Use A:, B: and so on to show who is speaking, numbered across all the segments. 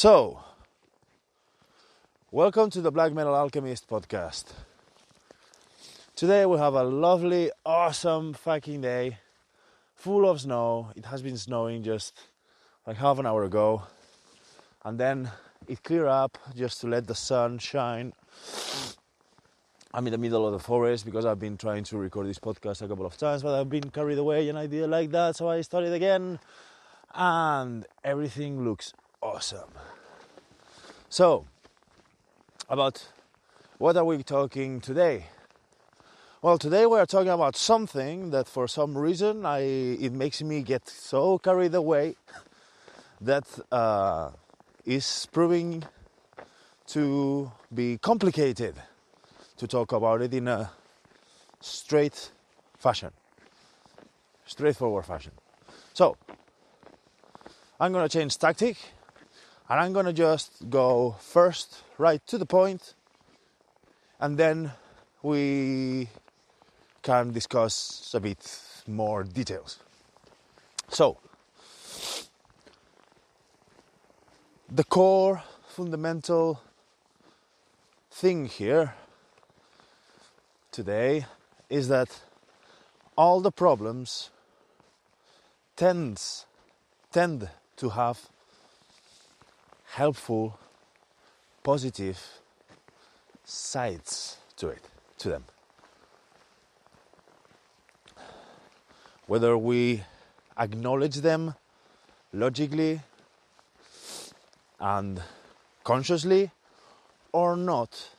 A: So, welcome to the Black Metal Alchemist podcast. Today we have a lovely, awesome fucking day, full of snow. It has been snowing just like half an hour ago, and then it cleared up just to let the sun shine. I'm in the middle of the forest because I've been trying to record this podcast a couple of times, but I've been carried away and I didn't like that, so I started again, and everything looks awesome. So, about what are we talking today? Well, today we are talking about something that for some reason I it makes me get so carried away that uh, is proving to be complicated to talk about it in a straight fashion, straightforward fashion. So, I'm gonna change tactic and I'm gonna just go first right to the point and then we can discuss a bit more details. So, the core fundamental thing here today is that all the problems tends tend to have helpful positive sides to it to them. Whether we acknowledge them logically and consciously or not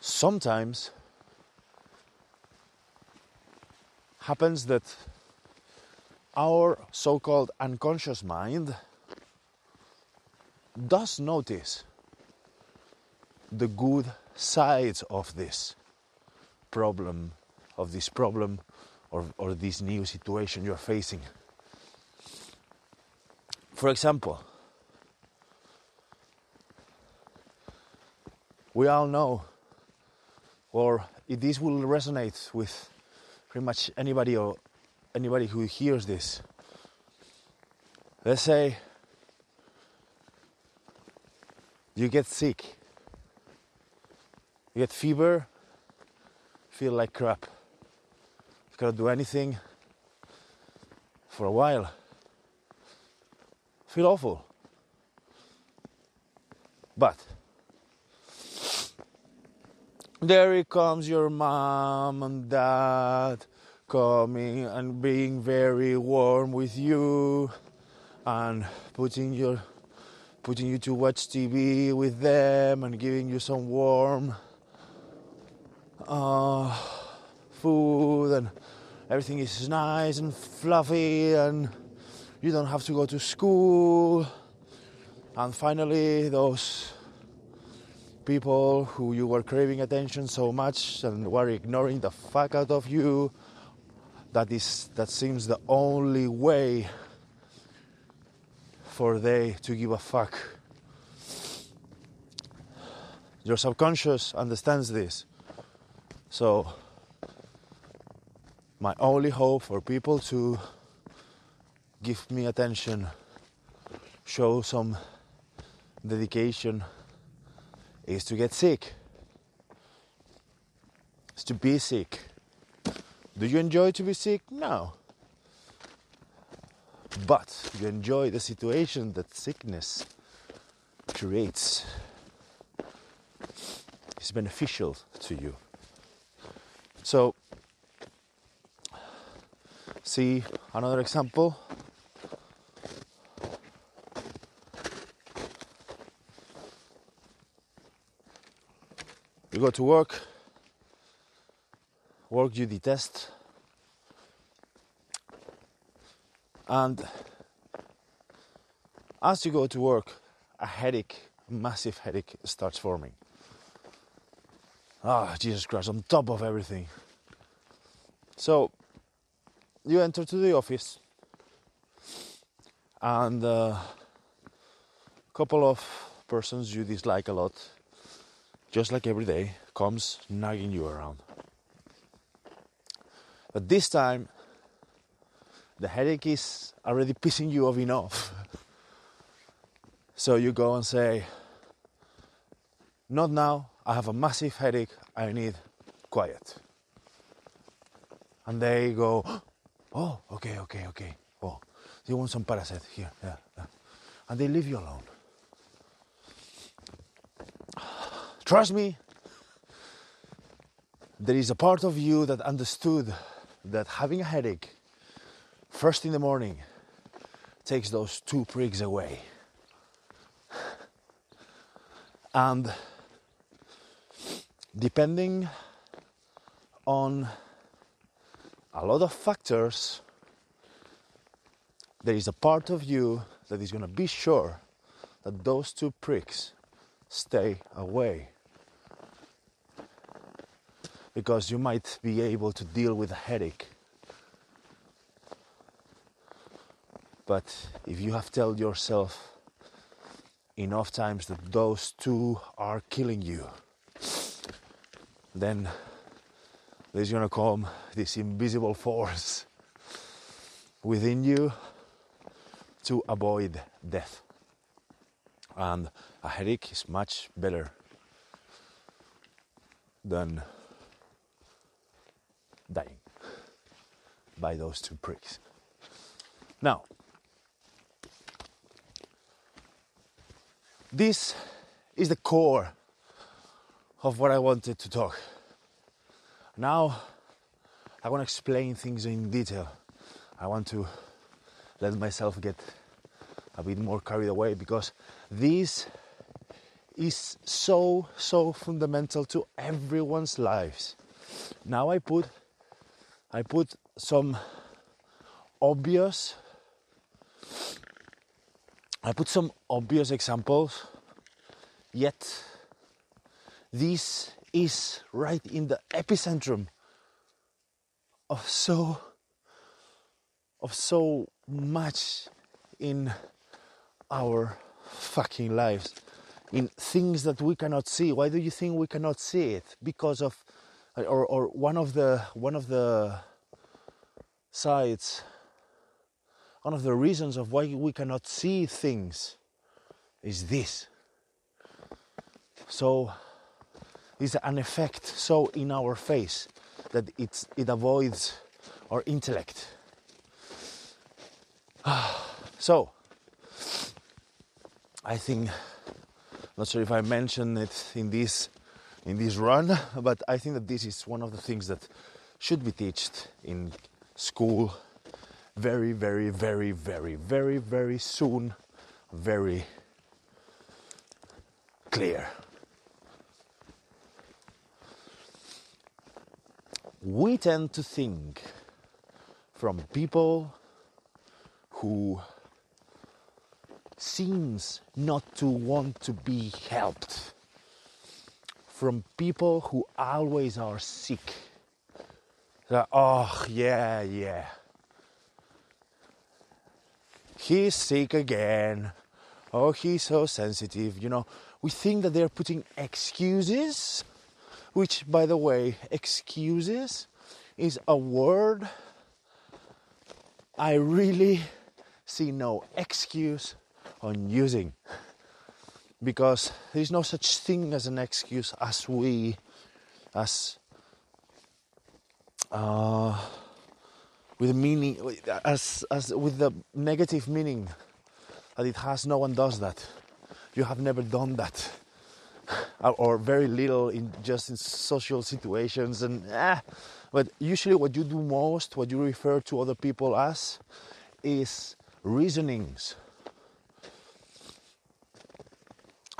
A: sometimes happens that our so-called unconscious mind does notice the good sides of this problem of this problem or, or this new situation you're facing. For example we all know or this will resonate with pretty much anybody or anybody who hears this. Let's say you get sick, you get fever, feel like crap. You cannot do anything for a while. Feel awful. But there comes your mom and dad coming and being very warm with you and putting your putting you to watch TV with them and giving you some warm uh, food and everything is nice and fluffy and you don't have to go to school. And finally those people who you were craving attention so much and were ignoring the fuck out of you that is that seems the only way for they to give a fuck your subconscious understands this so my only hope for people to give me attention show some dedication is to get sick. Is to be sick. Do you enjoy to be sick? No. But you enjoy the situation that sickness creates. It's beneficial to you. So, see another example You go to work, work you detest, and as you go to work, a headache, massive headache starts forming. Ah, Jesus Christ, on top of everything. So you enter to the office, and a couple of persons you dislike a lot just like every day, comes nagging you around. But this time, the headache is already pissing you off enough So you go and say, Not now, I have a massive headache, I need quiet. And they go, Oh, okay, okay, okay. Oh, do you want some Paracet? Here, yeah, yeah. And they leave you alone. Trust me, there is a part of you that understood that having a headache first in the morning takes those two pricks away. And depending on a lot of factors, there is a part of you that is going to be sure that those two pricks stay away. Because you might be able to deal with a headache. But if you have told yourself enough times that those two are killing you, then there's gonna come this invisible force within you to avoid death. And a headache is much better than dying by those two pricks. Now, this is the core of what I wanted to talk. Now, I want to explain things in detail. I want to let myself get a bit more carried away because this is so so fundamental to everyone's lives. Now I put I put some obvious I put some obvious examples yet this is right in the epicentrum of so of so much in our fucking lives in things that we cannot see. Why do you think we cannot see it? Because of Uh, or, or one of the one of the sides one of the reasons of why we cannot see things is this so is an effect so in our face that it's, it avoids our intellect. so, I think, not sure if I mentioned it in this in this run, but I think that this is one of the things that should be taught in school very, very, very, very, very, very soon, very clear. we tend to think from people who seems not to want to be helped from people who always are sick. Oh yeah yeah. He's sick again. Oh he's so sensitive you know. We think that they're putting excuses which, by the way, excuses is a word I really see no excuse on using because there's no such thing as an excuse as we as uh, with meaning as as with the negative meaning that it has no one does that. You have never done that. Or very little in just in social situations and ah, but usually what you do most what you refer to other people as is reasonings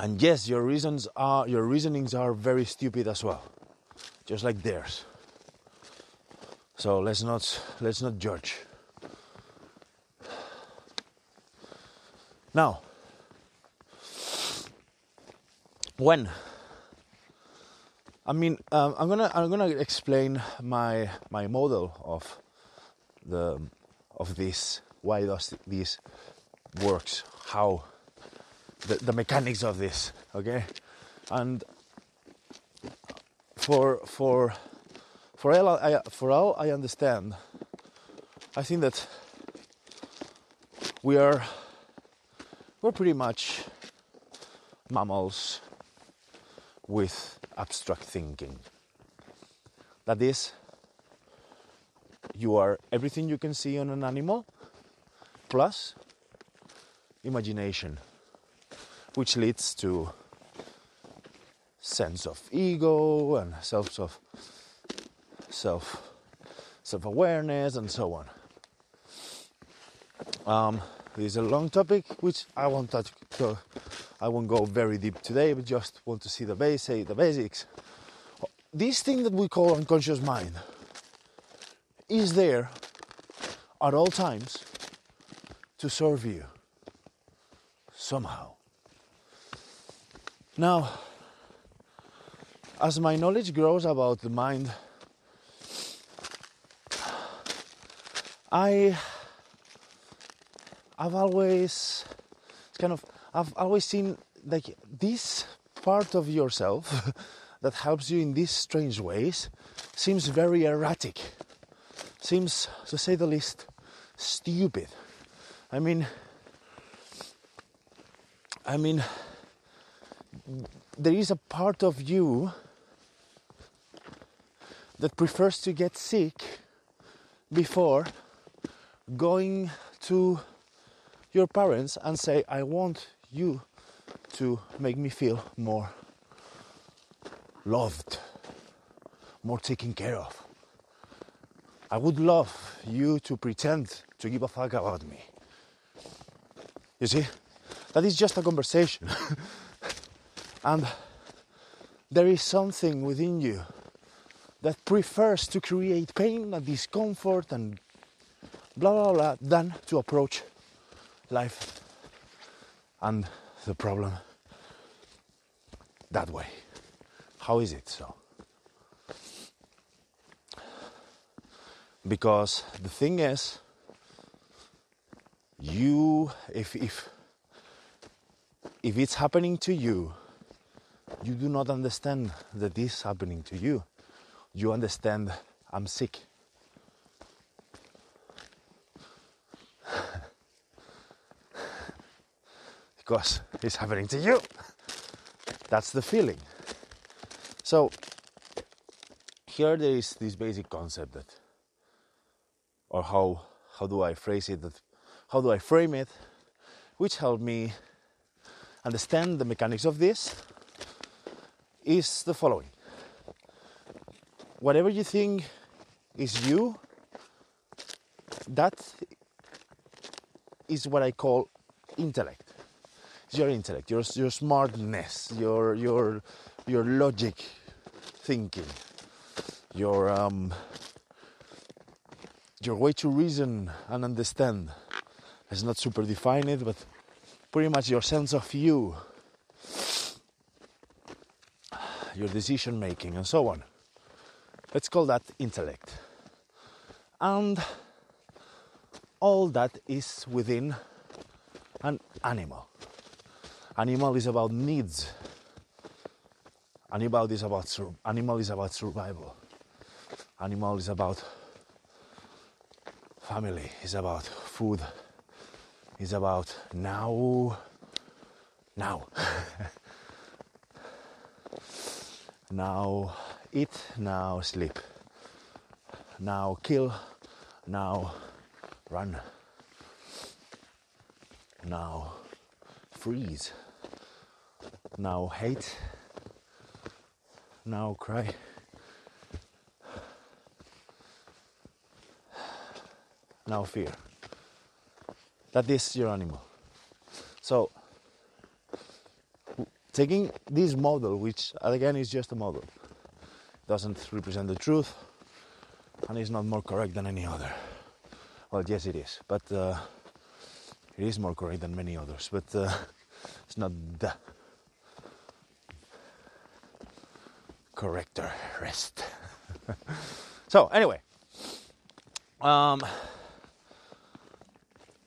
A: and yes your reasons are your reasonings are very stupid as well. Just like theirs. So let's not let's not judge. Now when? I mean um, I'm gonna I'm gonna explain my my model of the of this why does this works how the, the mechanics of this okay and for for for all I, for all I understand I think that we are we're pretty much mammals with abstract thinking. That is, you are everything you can see on an animal plus imagination, which leads to sense of ego and self of self self awareness and so on. Um, this is a long topic which I won't touch. So I won't go very deep today, but just want to see the base, the basics. This thing that we call unconscious mind is there at all times to serve you somehow. Now, as my knowledge grows about the mind, I I've always kind of I've always seen like this part of yourself that helps you in these strange ways seems very erratic. Seems to say the least stupid. I mean I mean there is a part of you that prefers to get sick before going to your parents and say, I want you to make me feel more loved, more taken care of. I would love you to pretend to give a fuck about me. You see? That is just a conversation. and there is something within you that prefers to create pain and discomfort and blah blah blah than to approach life and the problem that way. How is it so? Because the thing is, you, if, if, if it's happening to you, you do not understand that this is happening to you. You understand I'm sick. because it's happening to you. That's the feeling. So here there is this basic concept that, or how how do I phrase it? That how do I frame it? Which helped me understand the mechanics of this is the following. Whatever you think is you, that is what I call intellect It's your intellect, your your smartness, your your your logic thinking, your um, your way to reason and understand. It's not super defined, but pretty much your sense of you, your decision making, and so on. Let's call that intellect. And all that is within an animal. Animal is about needs. Animal is about animal is about survival. Animal is about family. Is about food. Is about now. Now. now eat. Now sleep. Now kill. Now run. Now freeze. Now hate. Now cry. Now fear. That is your animal. So, taking this model, which again is just a model, doesn't represent the truth and is not more correct than any other. Well, yes, it is, but uh, it is more correct than many others, but uh, it's not the corrector rest. so anyway, um,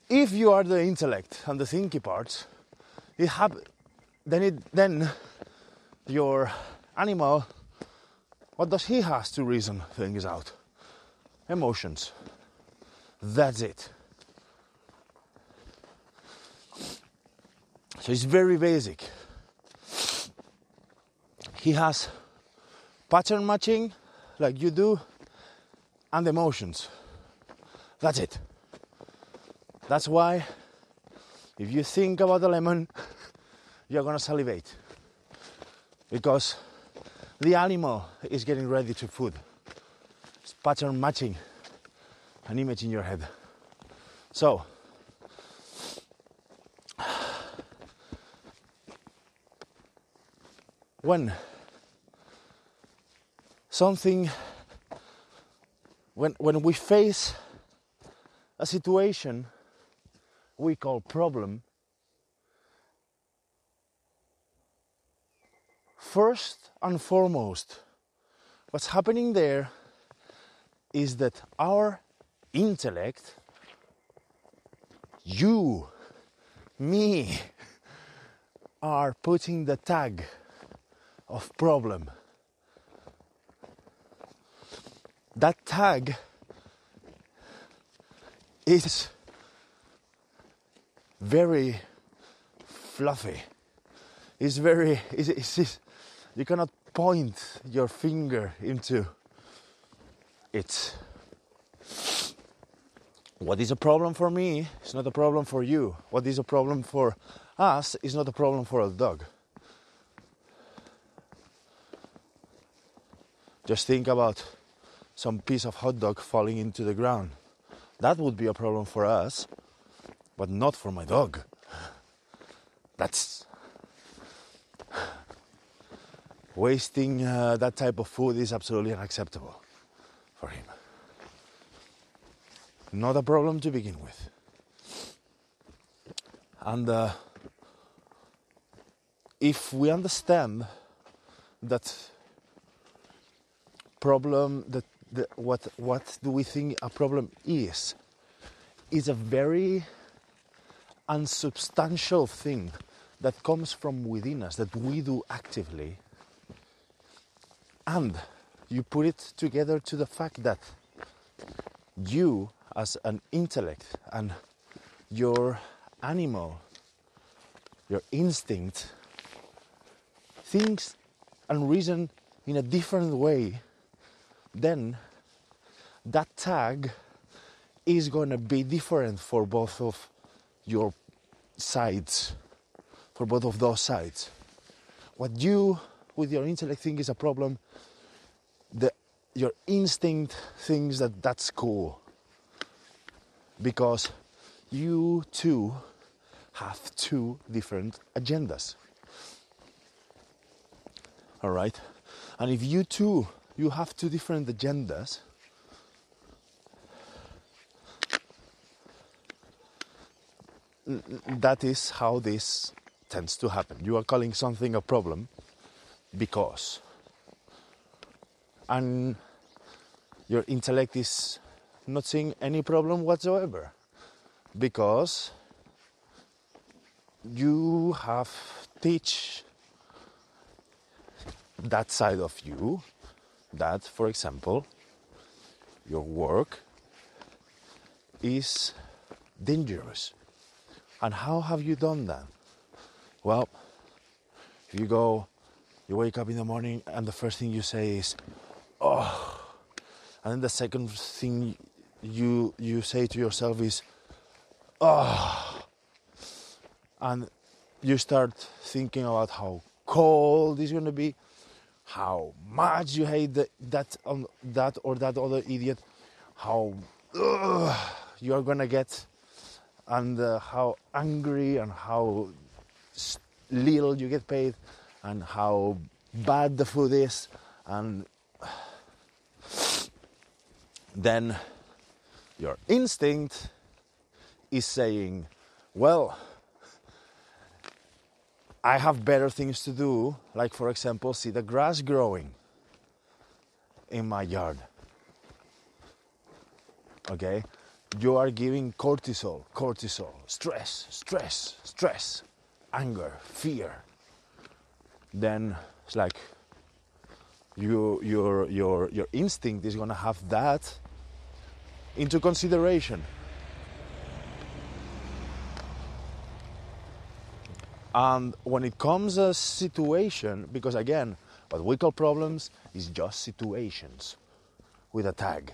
A: if you are the intellect and the thinking parts, it have, then it then your animal, what does he has to reason things out? Emotions. That's it. So it's very basic. he has pattern matching like you do and emotions. That's it. That's why if you think about a lemon, you're gonna salivate because the animal is getting ready to food. It's pattern matching an image in your head. So, when something when when we face a situation we call problem first and foremost what's happening there is that our intellect you me are putting the tag of problem that tag is very fluffy. It's very, it's, it's, you cannot point your finger into it. What is a problem for me is not a problem for you. What is a problem for us is not a problem for a dog. Just think about some piece of hot dog falling into the ground. That would be a problem for us, but not for my dog. That's wasting uh, that type of food is absolutely unacceptable for him. Not a problem to begin with. And uh, if we understand that problem that the, what what do we think a problem is is a very unsubstantial thing that comes from within us that we do actively and you put it together to the fact that you as an intellect and your animal your instinct thinks and reason in a different way then that tag is going to be different for both of your sides, for both of those sides. What you, with your intellect, think is a problem, the, your instinct thinks that that's cool. Because you too have two different agendas. All right? And if you two you have two different agendas. That is how this tends to happen. You are calling something a problem because, and your intellect is not seeing any problem whatsoever because you have teach that side of you that, for example, your work is dangerous. And how have you done that? Well, if you go, you wake up in the morning and the first thing you say is, oh, and then the second thing you you say to yourself is, oh, and you start thinking about how cold it's going to be, how much you hate the, that on that or that other idiot, how you are gonna get, and uh, how angry and how little you get paid, and how bad the food is, and then your instinct is saying, well I have better things to do, like, for example, see the grass growing in my yard. Okay? You are giving cortisol, cortisol, stress, stress, stress, anger, fear. Then it's like you, your, your, your instinct is going to have that into consideration. And when it comes a situation, because again, What we call problems is just situations with a tag.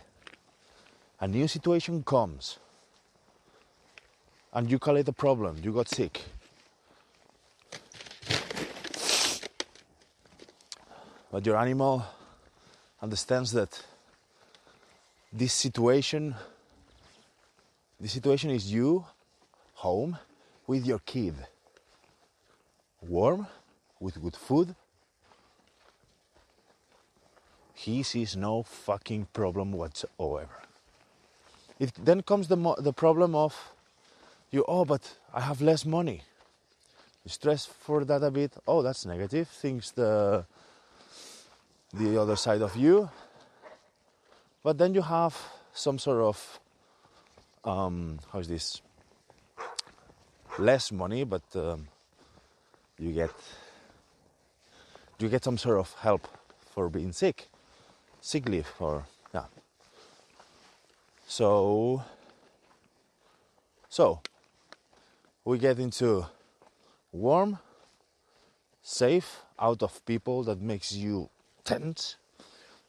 A: A new situation comes and you call it a problem, you got sick. But your animal understands that this situation this situation is you home with your kid. Warm with good food. He sees no fucking problem whatsoever. It then comes the mo- the problem of you oh but i have less money. You stress for that a bit. Oh that's negative. Thinks the the other side of you. But then you have some sort of um, how is this? Less money but um, you get you get some sort of help for being sick. Sick leave or yeah. So so we get into warm safe out of people that makes you tense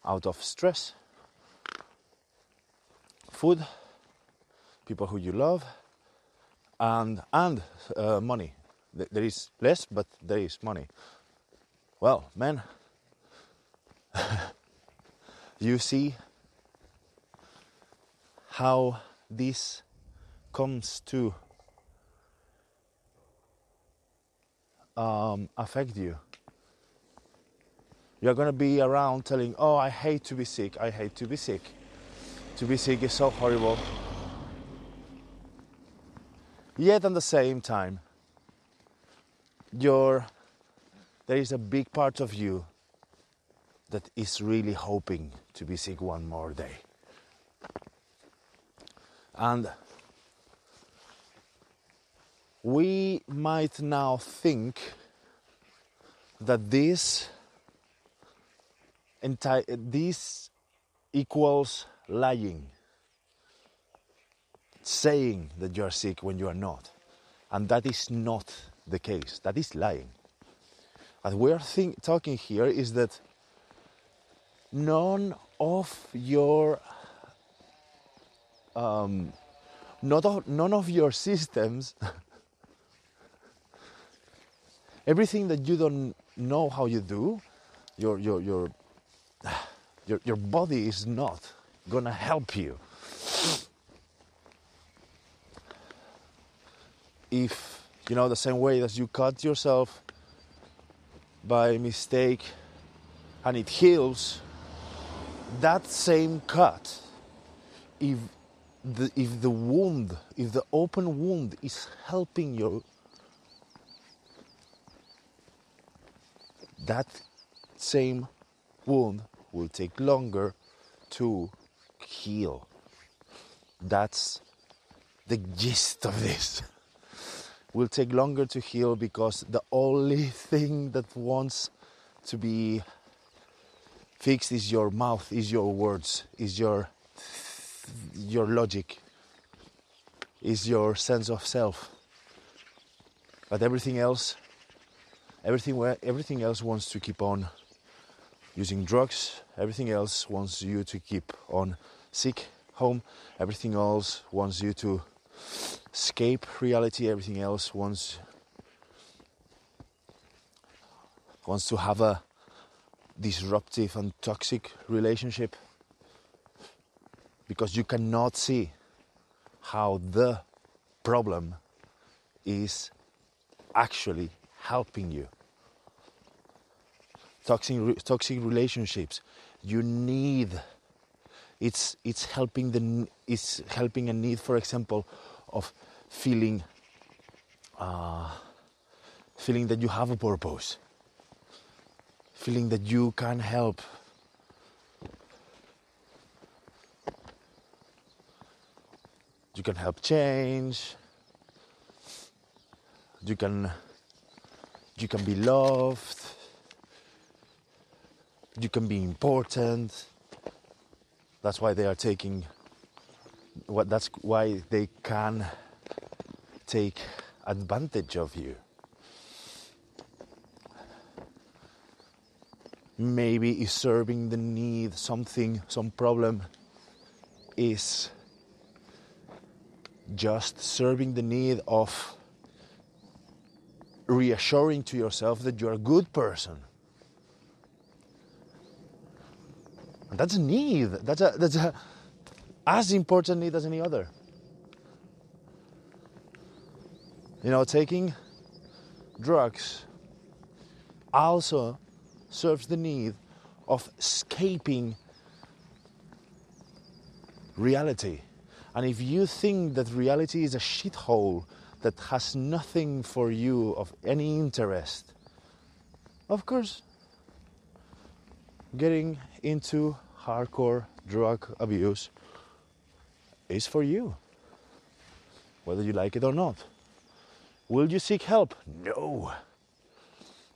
A: out of stress food, people who you love, and and uh, money. There is less, but there is money. Well, man, you see how this comes to um, affect you. You're gonna be around telling, "Oh, I hate to be sick. I hate to be sick." to be sick is so horrible. Yet at the same time, your there is a big part of you that is really hoping to be sick one more day. And we might now think that this entire this equals lying, saying that you are sick when you are not. And that is not the case. That is lying. What we are think, talking here is that none of your um, not of, none of your systems everything that you don't know how you do your your your your, your body is not gonna help you. If you know the same way that you cut yourself by mistake and it heals, that same cut, if the, if the wound, if the open wound is helping you, that same wound will take longer to heal. That's the gist of this. Will take longer to heal because the only thing that wants to be fixed is your mouth, is your words, is your your logic, is your sense of self. But everything else, everything everything else wants to keep on using drugs. Everything else wants you to keep on sick home. Everything else wants you to escape reality. Everything else wants wants to have a disruptive and toxic relationship because you cannot see how the problem is actually helping you toxic toxic relationships. You need it's it's helping the it's helping a need for example of feeling uh, feeling that you have a purpose. Feeling that you can help. You can help change. You can you can be loved you can be important. That's why they are taking what that's why they can take advantage of you. maybe is serving the need, something, some problem is just serving the need of reassuring to yourself that you're a good person. And that's a need. That's a that's a as important need as any other. You know, taking drugs also serves the need of escaping reality. And if you think that reality is a shithole that has nothing for you of any interest, of course, getting into hardcore drug abuse is for you, whether you like it or not. Will you seek help? No.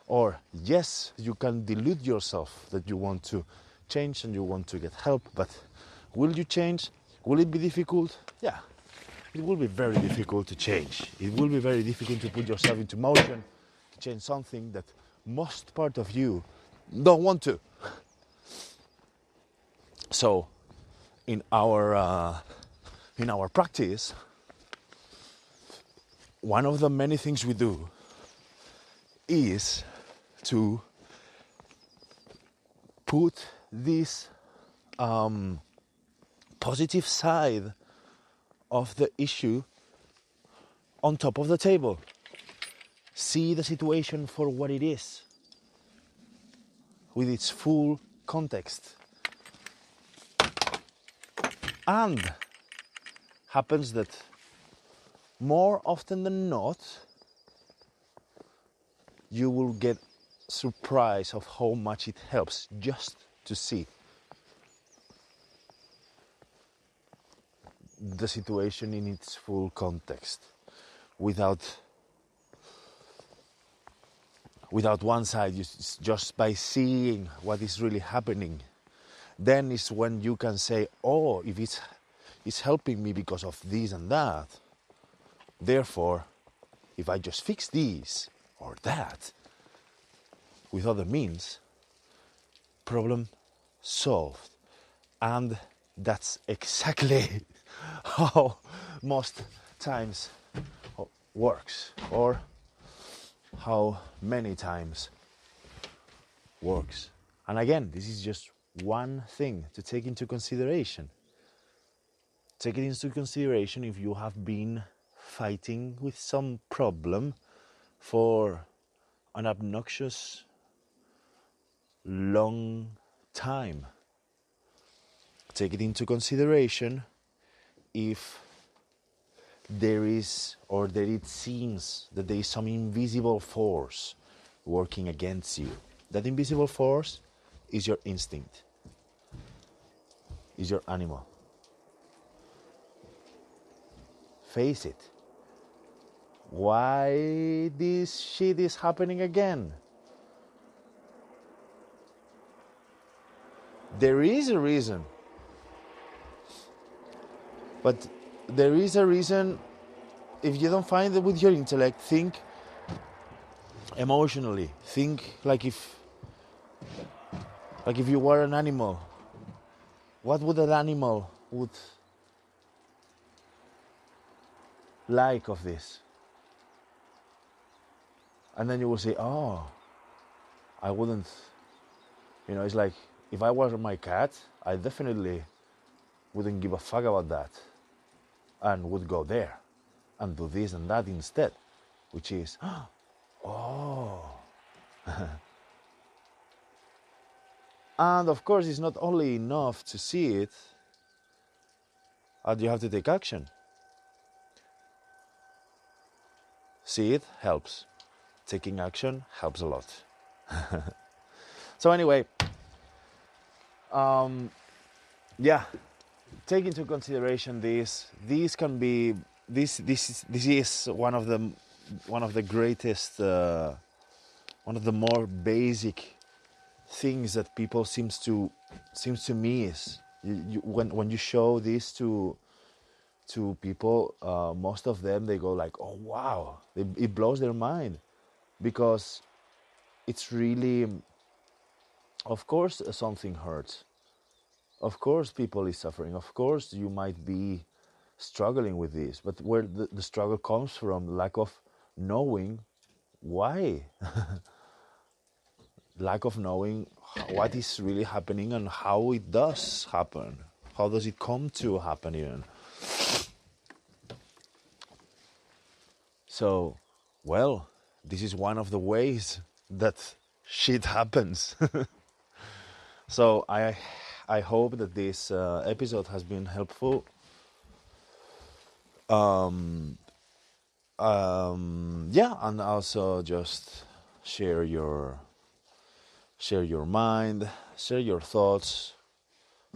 A: Or, yes, you can delude yourself that you want to change and you want to get help, but will you change? Will it be difficult? Yeah, it will be very difficult to change. It will be very difficult to put yourself into motion to change something that most part of you don't want to. So, in our uh, in our practice, one of the many things we do is to put this um, positive side of the issue on top of the table. See the situation for what it is, with its full context. And happens that more often than not, you will get surprise of how much it helps just to see the situation in its full context without without one side. Just by seeing what is really happening then is when you can say oh if it's it's helping me because of this and that therefore if i just fix this or that with other means, problem solved. And that's exactly how most times works, or how many times works. And again, this is just one thing to take into consideration. Take it into consideration if you have been fighting with some problem for an obnoxious long time. Take it into consideration if there is or that it seems that there is some invisible force working against you. That invisible force is your instinct, is your animal. Face it. Why this shit is happening again? There is a reason. But there is a reason if you don't find it with your intellect, think emotionally. Think like if like if you were an animal. What would an animal would like of this? And then you will say, Oh, I wouldn't you know, it's like if I were my cat, I definitely wouldn't give a fuck about that and would go there and do this and that instead, which is, oh. and of course, it's not only enough to see it, but you have to take action. See it helps. Taking action helps a lot. so, anyway, um, yeah, take into consideration this. These can be this this is, this is one of the one of the greatest uh, one of the more basic things that people seems to seems to miss. You, you, when when you show this to to people, uh, most of them they go like, "Oh wow!" It, it blows their mind because it's really of course uh, something hurts of course people is suffering of course you might be struggling with this but where the, the struggle comes from lack of knowing why lack of knowing what is really happening and how it does happen. How does it come to happen even? So well this is one of the ways that shit happens. So i i hope that this uh, episode has been helpful. Um um yeah and also just share your share your mind share your thoughts.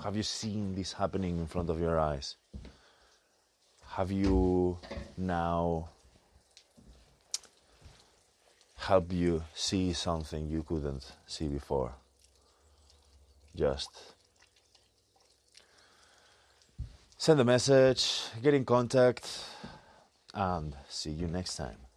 A: Have you seen this happening in front of your eyes? Have you now helped you see something you couldn't see before? Just send a message get in contact and see you next time